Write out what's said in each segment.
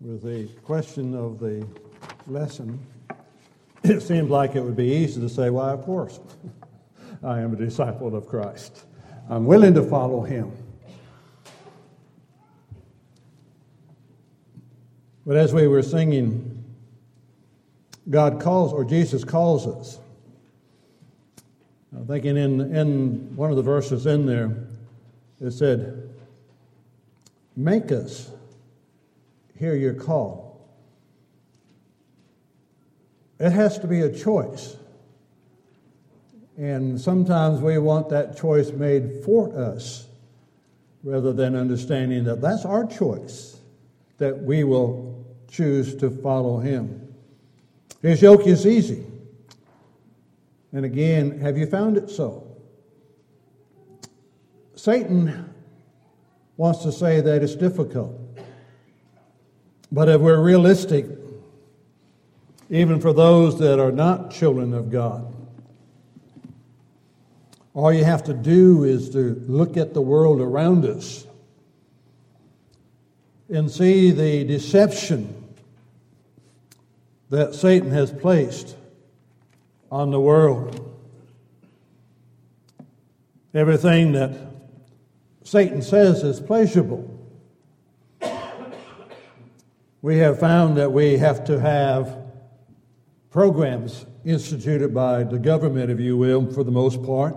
with the question of the lesson, it seemed like it would be easy to say, Why, of course, I am a disciple of Christ. I'm willing to follow him. But as we were singing, God calls, or Jesus calls us. I'm thinking in, in one of the verses in there, it said, Make us hear your call. It has to be a choice. And sometimes we want that choice made for us rather than understanding that that's our choice, that we will choose to follow Him. His yoke is easy. And again, have you found it so? Satan wants to say that it's difficult. But if we're realistic, even for those that are not children of God, all you have to do is to look at the world around us and see the deception that Satan has placed on the world. Everything that Satan says is pleasurable. We have found that we have to have programs instituted by the government, if you will, for the most part,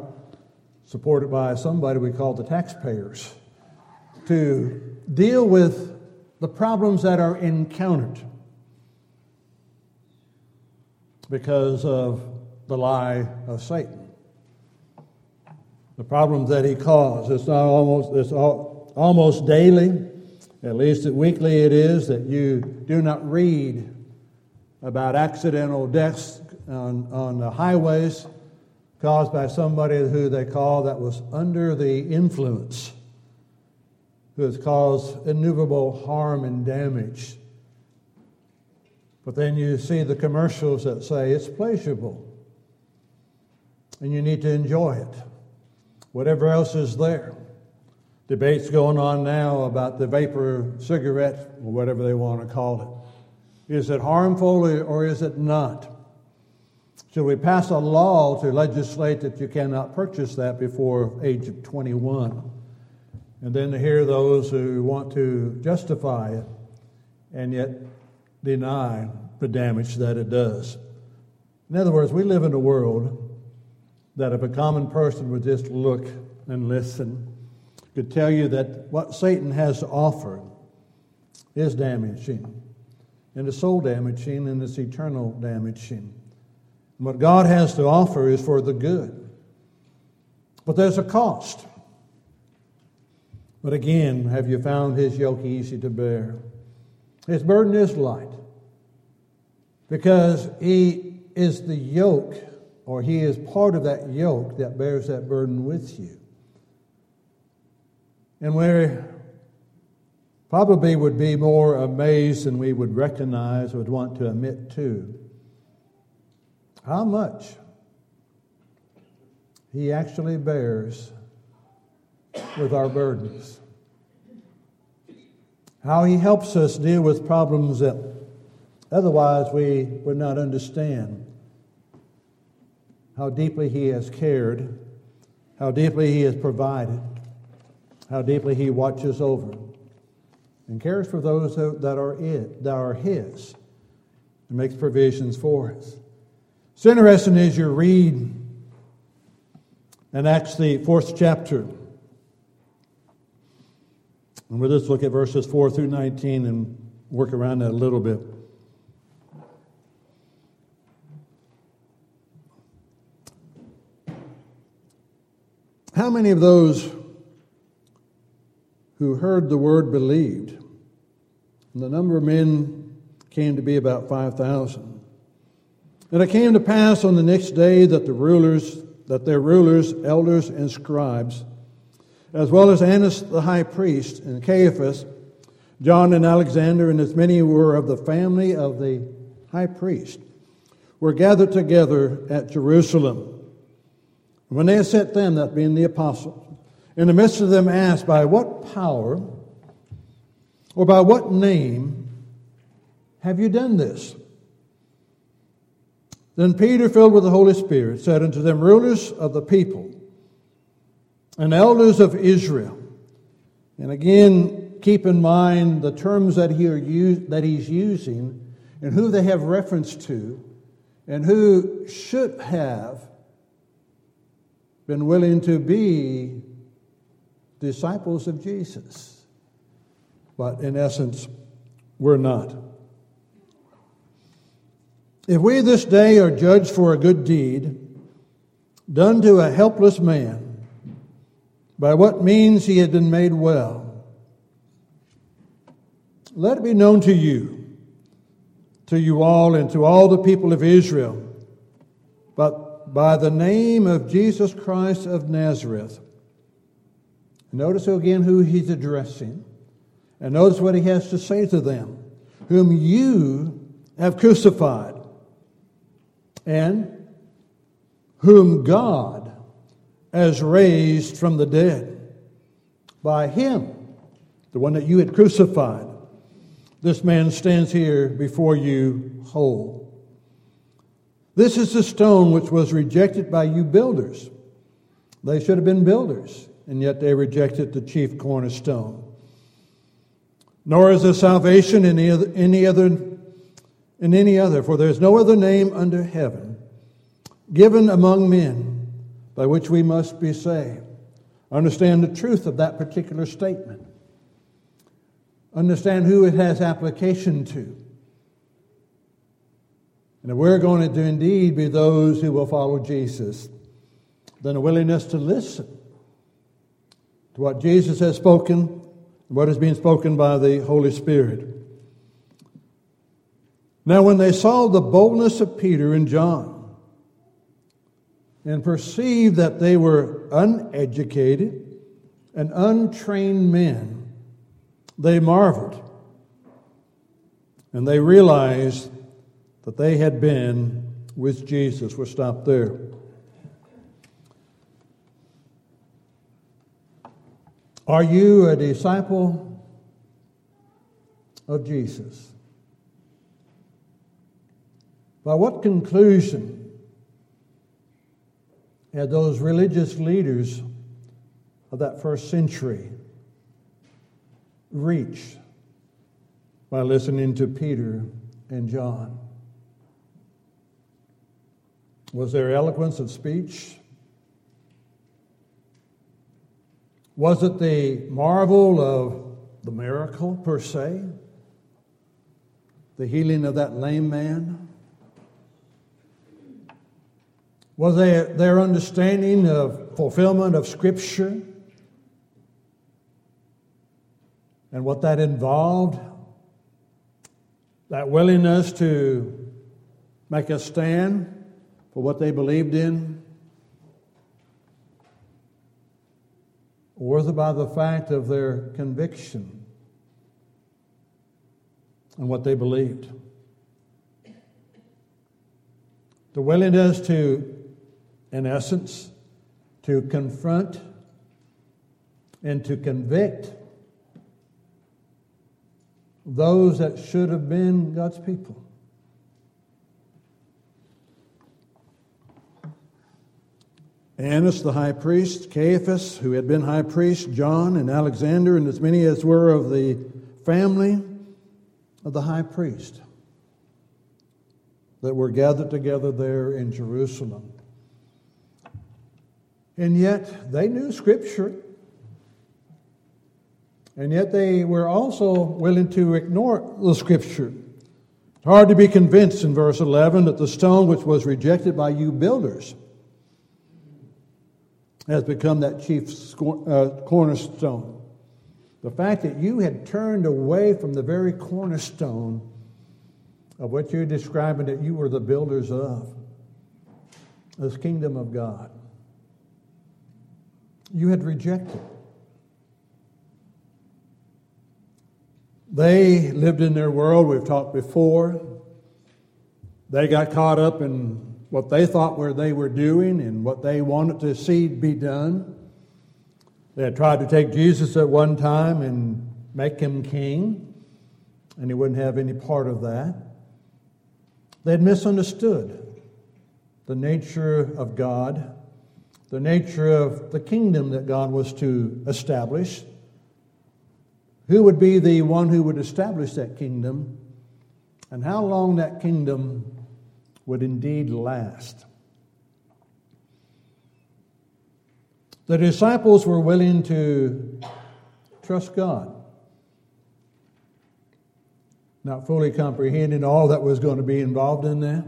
supported by somebody we call the taxpayers, to deal with the problems that are encountered because of the lie of Satan. The problems that he caused. It's not almost it's almost daily, at least weekly it is, that you do not read about accidental deaths on, on the highways caused by somebody who they call that was under the influence, who has caused innumerable harm and damage but then you see the commercials that say it's pleasurable and you need to enjoy it. Whatever else is there. Debates going on now about the vapor cigarette or whatever they want to call it. Is it harmful or is it not? Should we pass a law to legislate that you cannot purchase that before age of 21? And then to hear those who want to justify it and yet deny the damage that it does. In other words, we live in a world that if a common person would just look and listen, could tell you that what Satan has to offer is damaging, and it's soul damaging, and it's eternal damaging. And what God has to offer is for the good. But there's a cost. But again, have you found his yoke easy to bear? His burden is light because he is the yoke, or he is part of that yoke that bears that burden with you. And we probably would be more amazed than we would recognize, or would want to admit to, how much he actually bears with our burdens. How he helps us deal with problems that Otherwise, we would not understand. How deeply He has cared, how deeply He has provided, how deeply He watches over and cares for those that are it, that are His, and makes provisions for us. It's interesting as you read in Acts the fourth chapter. And we'll just look at verses 4 through 19 and work around that a little bit. How many of those who heard the word believed? And the number of men came to be about 5,000. And it came to pass on the next day that the rulers, that their rulers, elders, and scribes, as well as Annas the high priest and Caiaphas, John and Alexander, and as many were of the family of the high priest, were gathered together at Jerusalem. When they had set them, that being the apostles, in the midst of them asked, By what power or by what name have you done this? Then Peter, filled with the Holy Spirit, said unto them, Rulers of the people and elders of Israel. And again, keep in mind the terms that, he use, that he's using and who they have reference to and who should have been willing to be disciples of Jesus. But in essence, we're not. If we this day are judged for a good deed done to a helpless man, by what means he had been made well, let it be known to you, to you all, and to all the people of Israel, but by the name of Jesus Christ of Nazareth. Notice again who he's addressing, and notice what he has to say to them, whom you have crucified and whom God has raised from the dead. By him, the one that you had crucified, this man stands here before you whole. This is the stone which was rejected by you builders. They should have been builders, and yet they rejected the chief cornerstone. Nor is there salvation in any other in any other, for there is no other name under heaven given among men by which we must be saved. Understand the truth of that particular statement. Understand who it has application to. And if we're going to indeed be those who will follow Jesus, then a willingness to listen to what Jesus has spoken, what is being spoken by the Holy Spirit. Now, when they saw the boldness of Peter and John and perceived that they were uneducated and untrained men, they marveled and they realized that they had been with Jesus. We'll stop there. Are you a disciple of Jesus? By what conclusion had those religious leaders of that first century reached by listening to Peter and John? Was there eloquence of speech? Was it the marvel of the miracle per se? The healing of that lame man? Was their, their understanding of fulfillment of Scripture and what that involved? That willingness to make a stand for what they believed in? Or by the fact of their conviction and what they believed? The willingness to in essence, to confront and to convict those that should have been God's people. Annas the high priest, Caiaphas, who had been high priest, John and Alexander, and as many as were of the family of the high priest that were gathered together there in Jerusalem. And yet they knew Scripture. And yet they were also willing to ignore the Scripture. It's hard to be convinced in verse 11 that the stone which was rejected by you builders has become that chief uh, cornerstone. The fact that you had turned away from the very cornerstone of what you're describing that you were the builders of, this kingdom of God you had rejected. They lived in their world, we've talked before. They got caught up in what they thought where they were doing and what they wanted to see be done. They had tried to take Jesus at one time and make him king. and he wouldn't have any part of that. They had misunderstood the nature of God, the nature of the kingdom that God was to establish. Who would be the one who would establish that kingdom, and how long that kingdom would indeed last. The disciples were willing to trust God, not fully comprehending all that was going to be involved in that,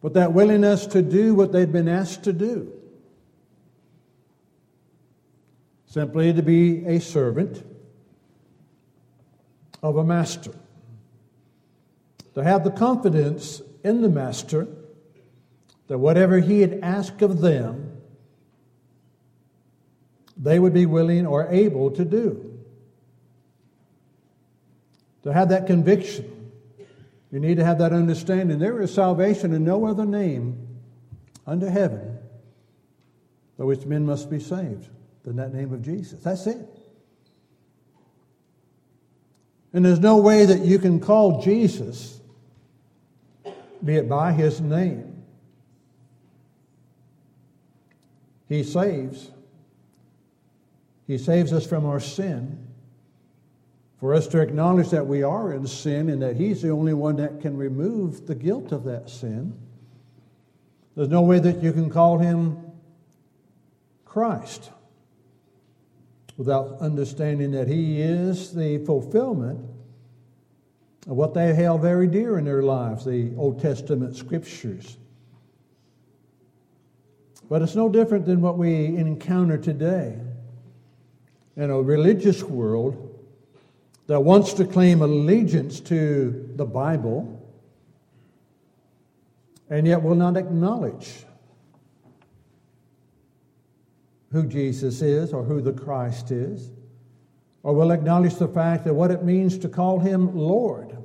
but that willingness to do what they'd been asked to do. Simply to be a servant of a master. To have the confidence in the master that whatever he had asked of them, they would be willing or able to do. To have that conviction, you need to have that understanding. There is salvation in no other name under heaven by which men must be saved than that name of Jesus. That's it. And there's no way that you can call Jesus, be it by his name. He saves he saves us from our sin. For us to acknowledge that we are in sin and that He's the only one that can remove the guilt of that sin. There's no way that you can call Him Christ without understanding that He is the fulfillment what they held very dear in their lives, the Old Testament scriptures. But it's no different than what we encounter today in a religious world that wants to claim allegiance to the Bible and yet will not acknowledge who Jesus is or who the Christ is, or will acknowledge the fact that what it means to call him Lord.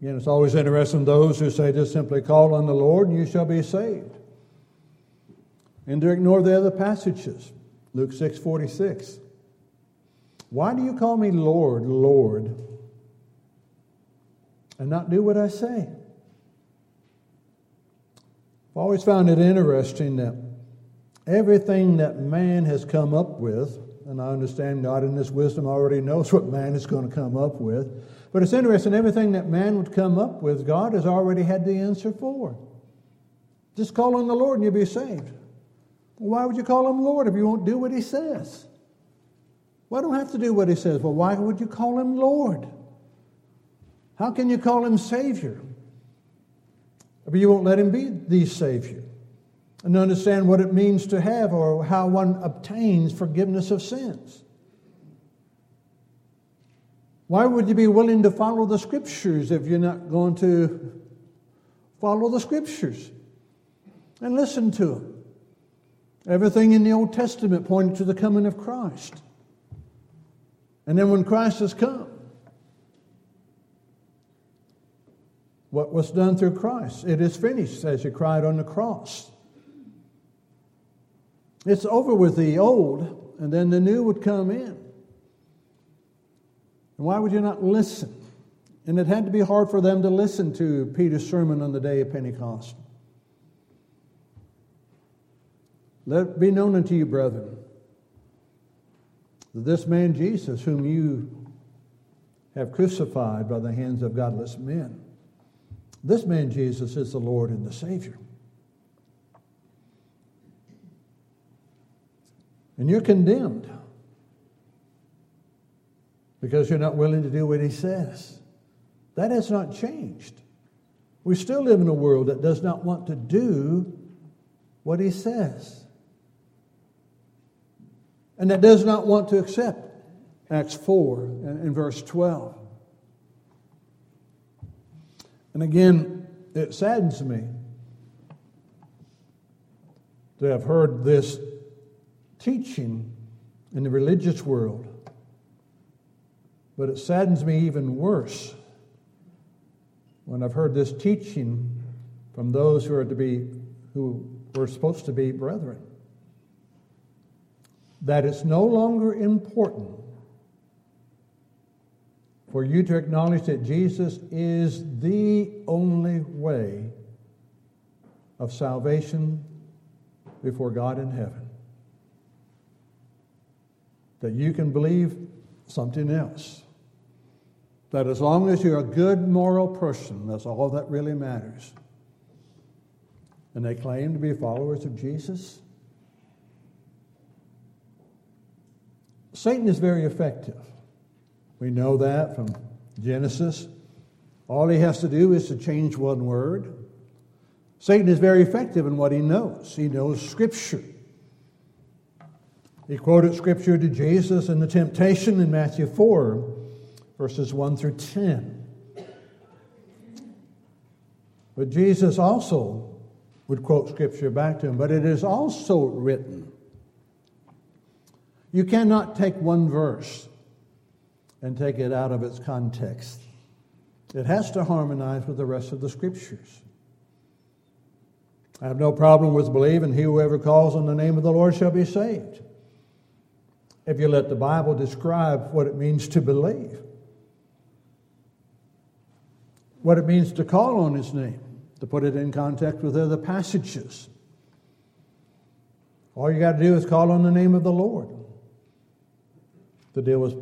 Again, it's always interesting those who say just simply call on the Lord and you shall be saved. And to ignore the other passages. Luke 6 46. Why do you call me Lord, Lord, and not do what I say? I've always found it interesting that everything that man has come up with, and I understand God in His wisdom already knows what man is going to come up with, but it's interesting, everything that man would come up with, God has already had the answer for. Just call on the Lord and you'll be saved. Why would you call him Lord if you won't do what he says? Well, I don't have to do what he says. Well, why would you call him Lord? How can you call him Savior? If you won't let him be the Savior and understand what it means to have or how one obtains forgiveness of sins. Why would you be willing to follow the Scriptures if you're not going to follow the Scriptures and listen to them? Everything in the Old Testament pointed to the coming of Christ. And then when Christ has come, what was done through Christ? It is finished, as he cried on the cross. It's over with the old, and then the new would come in. And why would you not listen? And it had to be hard for them to listen to Peter's sermon on the day of Pentecost. Let it be known unto you, brethren, that this man Jesus, whom you have crucified by the hands of godless men, this man Jesus is the Lord and the Savior. And you're condemned because you're not willing to do what he says. That has not changed. We still live in a world that does not want to do what he says and that does not want to accept Acts 4 and, and verse 12. And again, it saddens me to have heard this teaching in the religious world. But it saddens me even worse when I've heard this teaching from those who are to be who were supposed to be brethren that it's no longer important for you to acknowledge that Jesus is the only way of salvation before God in heaven. That you can believe something else. That as long as you're a good moral person, that's all that really matters. And they claim to be followers of Jesus. Satan is very effective. We know that from Genesis. All he has to do is to change one word. Satan is very effective in what he knows. He knows Scripture. He quoted Scripture to Jesus in the temptation in Matthew 4, verses 1 through 10. But Jesus also would quote Scripture back to him. But it is also written. You cannot take one verse and take it out of its context. It has to harmonize with the rest of the scriptures. I have no problem with believing he whoever calls on the name of the Lord shall be saved. If you let the Bible describe what it means to believe, what it means to call on his name, to put it in context with other passages. All you got to do is call on the name of the Lord. The deal was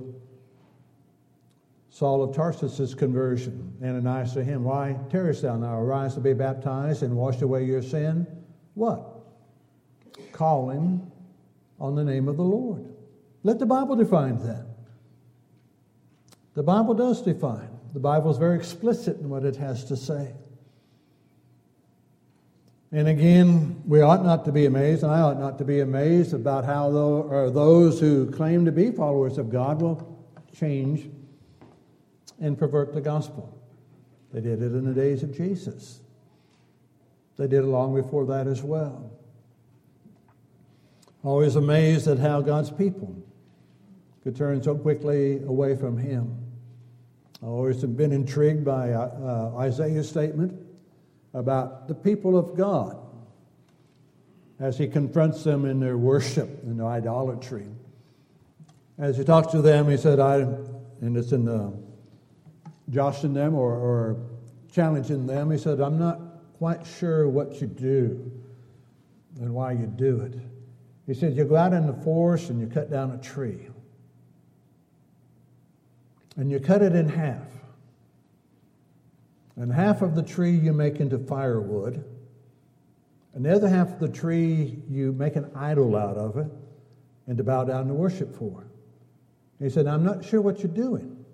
Saul of Tarsus's conversion. Ananias to him, Why tarriest thou now? Arise to be baptized and wash away your sin. What? Calling on the name of the Lord. Let the Bible define that. The Bible does define. The Bible is very explicit in what it has to say. And again, we ought not to be amazed, and I ought not to be amazed about how those who claim to be followers of God will change and pervert the gospel. They did it in the days of Jesus. They did it long before that as well. Always amazed at how God's people could turn so quickly away from Him. I always have been intrigued by uh, uh, Isaiah's statement about the people of God as he confronts them in their worship and their idolatry. As he talks to them, he said, I, and it's in the joshing them or, or challenging them. He said, I'm not quite sure what you do and why you do it. He said, You go out in the forest and you cut down a tree. And you cut it in half. And half of the tree you make into firewood. And the other half of the tree you make an idol out of it and to bow down to worship for. He said, I'm not sure what you're doing.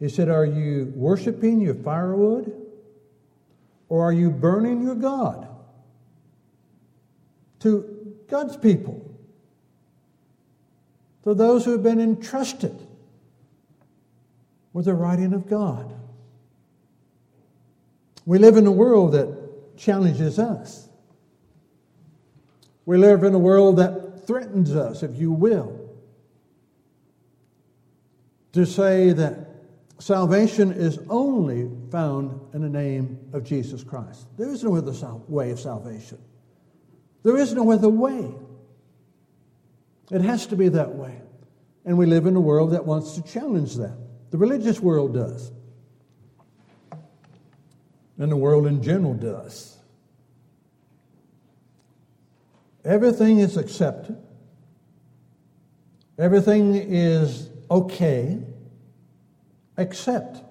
He said, Are you worshiping your firewood or are you burning your God? To God's people, to those who have been entrusted with the writing of God. We live in a world that challenges us. We live in a world that threatens us, if you will, to say that Salvation is only found in the name of Jesus Christ. There is no other way of salvation. There is no other way. It has to be that way. And we live in a world that wants to challenge that. The religious world does. And the world in general does. Everything is accepted. Everything is okay except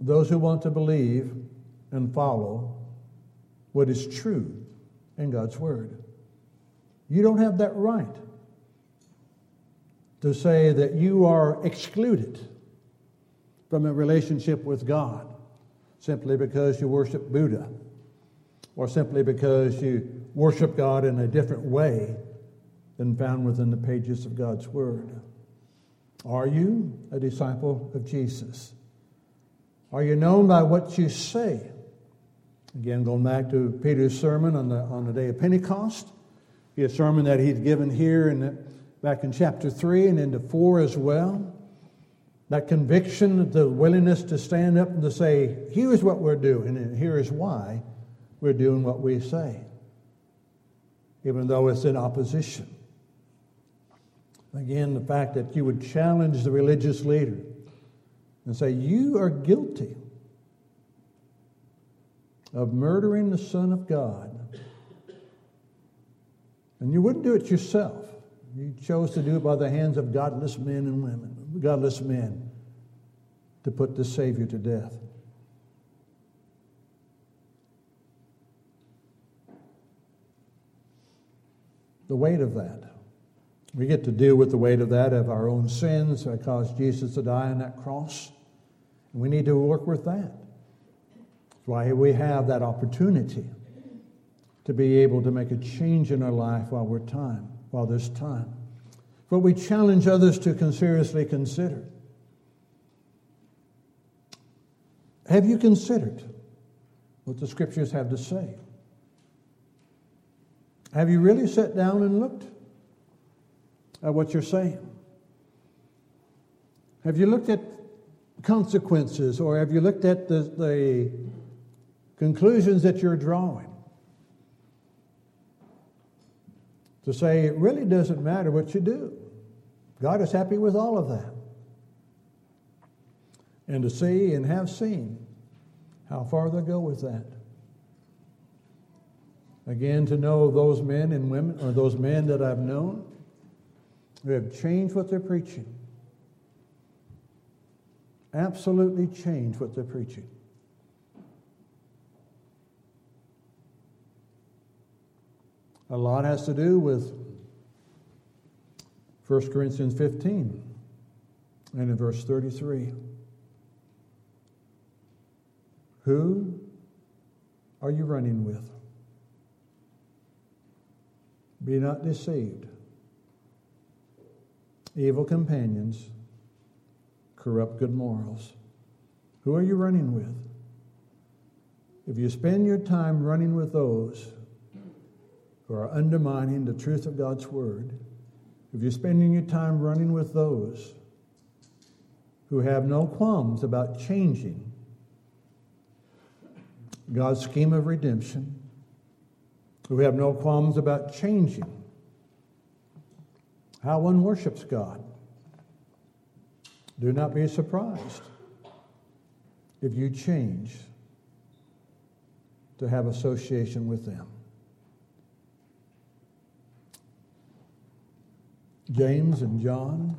those who want to believe and follow what is true in God's Word. You don't have that right to say that you are excluded from a relationship with God simply because you worship Buddha or simply because you worship God in a different way than found within the pages of God's Word. Are you a disciple of Jesus? Are you known by what you say? Again, going back to Peter's sermon on the, on the day of Pentecost, a sermon that he'd given here in back in chapter 3 and into 4 as well. That conviction, the willingness to stand up and to say, here's what we're doing, and here is why we're doing what we say, even though it's in opposition. Again, the fact that you would challenge the religious leader and say, You are guilty of murdering the Son of God. And you wouldn't do it yourself. You chose to do it by the hands of godless men and women, godless men, to put the Savior to death. The weight of that. We get to deal with the weight of that, of our own sins that caused Jesus to die on that cross. And we need to work with that. That's why we have that opportunity to be able to make a change in our life while we're time, while there's time. But we challenge others to seriously consider. Have you considered what the scriptures have to say? Have you really sat down and looked at what you're saying? Have you looked at consequences or have you looked at the, the conclusions that you're drawing? To say it really doesn't matter what you do. God is happy with all of that. And to see and have seen how far they'll go with that. Again, to know those men and women, or those men that I've known, who have changed what they're preaching. Absolutely changed what they're preaching. A lot has to do with 1 Corinthians 15 and in verse 33. Who are you running with? Be not deceived. Evil companions corrupt good morals. Who are you running with? If you spend your time running with those who are undermining the truth of God's word, if you're spending your time running with those who have no qualms about changing God's scheme of redemption, who have no qualms about changing how one worships God. Do not be surprised if you change to have association with them. James and John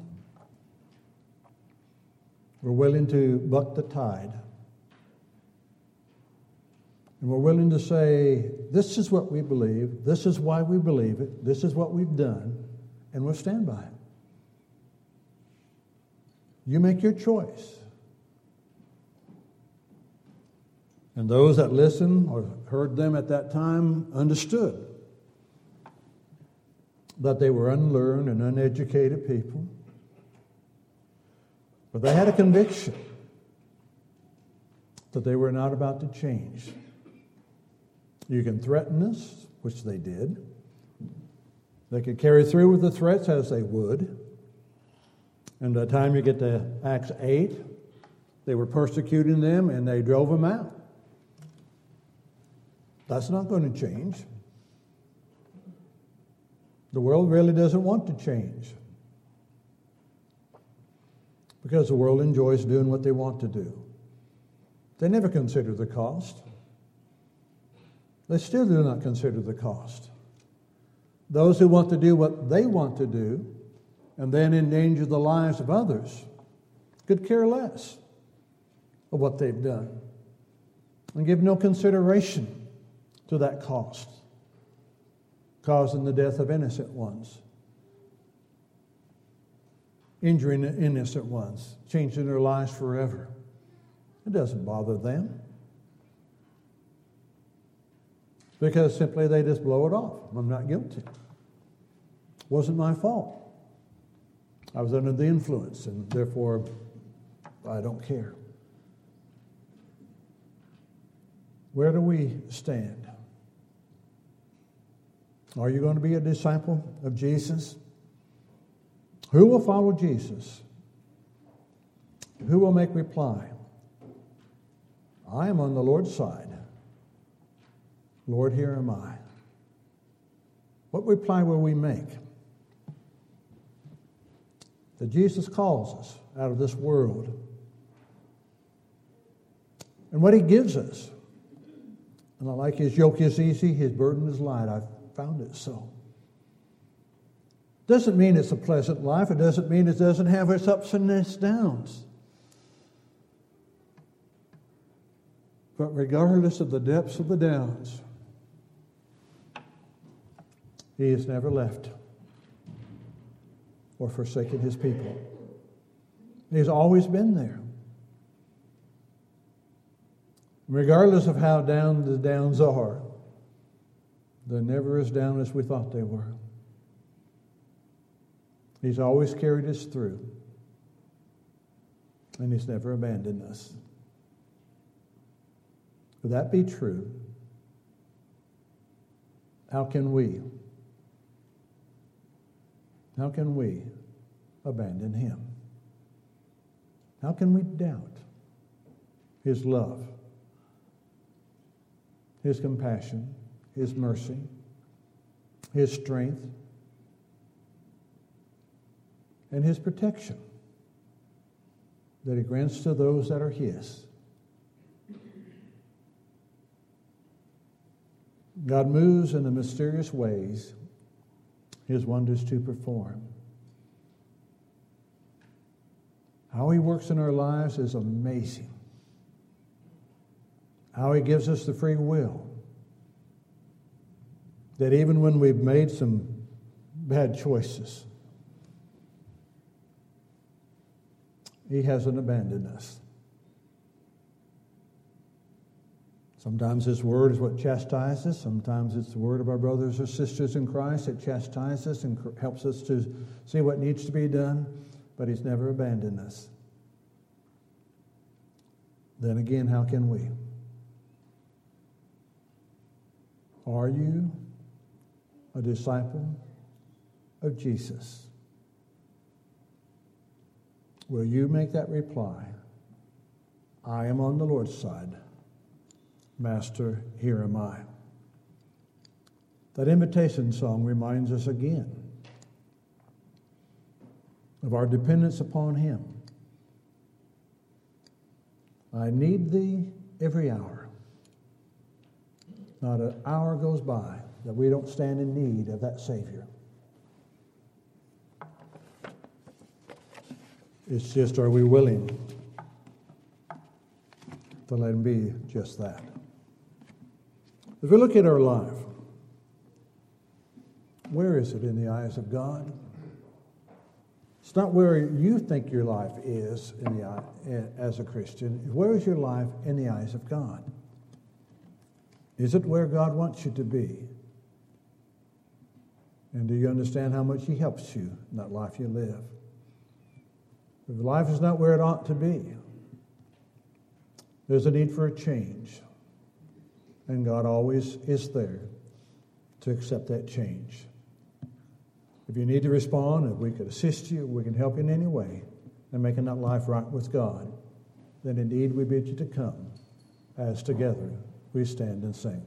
were willing to buck the tide and we're willing to say, this is what we believe, this is why we believe it, this is what we've done, and we'll stand by it. You make your choice. And those that listened or heard them at that time understood that they were unlearned and uneducated people. But they had a conviction that they were not about to change. You can threaten us, which they did. They could carry through with the threats as they would. And by the time you get to Acts 8, they were persecuting them and they drove them out. That's not going to change. The world really doesn't want to change because the world enjoys doing what they want to do. They never consider the cost. They still do not consider the cost. Those who want to do what they want to do and then endanger the lives of others could care less of what they've done and give no consideration to that cost, causing the death of innocent ones, injuring innocent ones, changing their lives forever. It doesn't bother them because simply they just blow it off. I'm not guilty. Wasn't my fault. I was under the influence, and therefore I don't care. Where do we stand? Are you going to be a disciple of Jesus? Who will follow Jesus? Who will make reply? I am on the Lord's side. Lord, here am I. What reply will we make? that Jesus calls us out of this world. And what he gives us. And I like his yoke is easy, his burden is light. I found it so. Doesn't mean it's a pleasant life. It doesn't mean it doesn't have its ups and its downs. But regardless of the depths of the downs, he has never left or forsaken his people. He's always been there. Regardless of how down the downs are, they're never as down as we thought they were. He's always carried us through, and He's never abandoned us. Would that be true? How can we? How can we abandon Him? How can we doubt His love, His compassion, His mercy, His strength, and His protection that He grants to those that are His? God moves in the mysterious ways his wonders to perform. How he works in our lives is amazing. How he gives us the free will. That even when we've made some bad choices, he hasn't abandoned us. Sometimes His Word is what chastises. Sometimes it's the Word of our brothers or sisters in Christ that chastises and helps us to see what needs to be done, but He's never abandoned us. Then again, how can we? Are you a disciple of Jesus? Will you make that reply? I am on the Lord's side. Master, here am I. That invitation song reminds us again of our dependence upon Him. I need Thee every hour. Not an hour goes by that we don't stand in need of that Savior. It's just, are we willing to let Him be just that? If we look at our life, where is it in the eyes of God? It's not where you think your life is in the, eh, as a Christian. Where is your life in the eyes of God? Is it where God wants you to be? And do you understand how much He helps you in that life you live? If life is not where it ought to be, there's a need for a change. And God always is there to accept that change. If you need to respond, if we could assist you, we can help you in any way in making that life right with God, then indeed we bid you to come as together we stand and sing.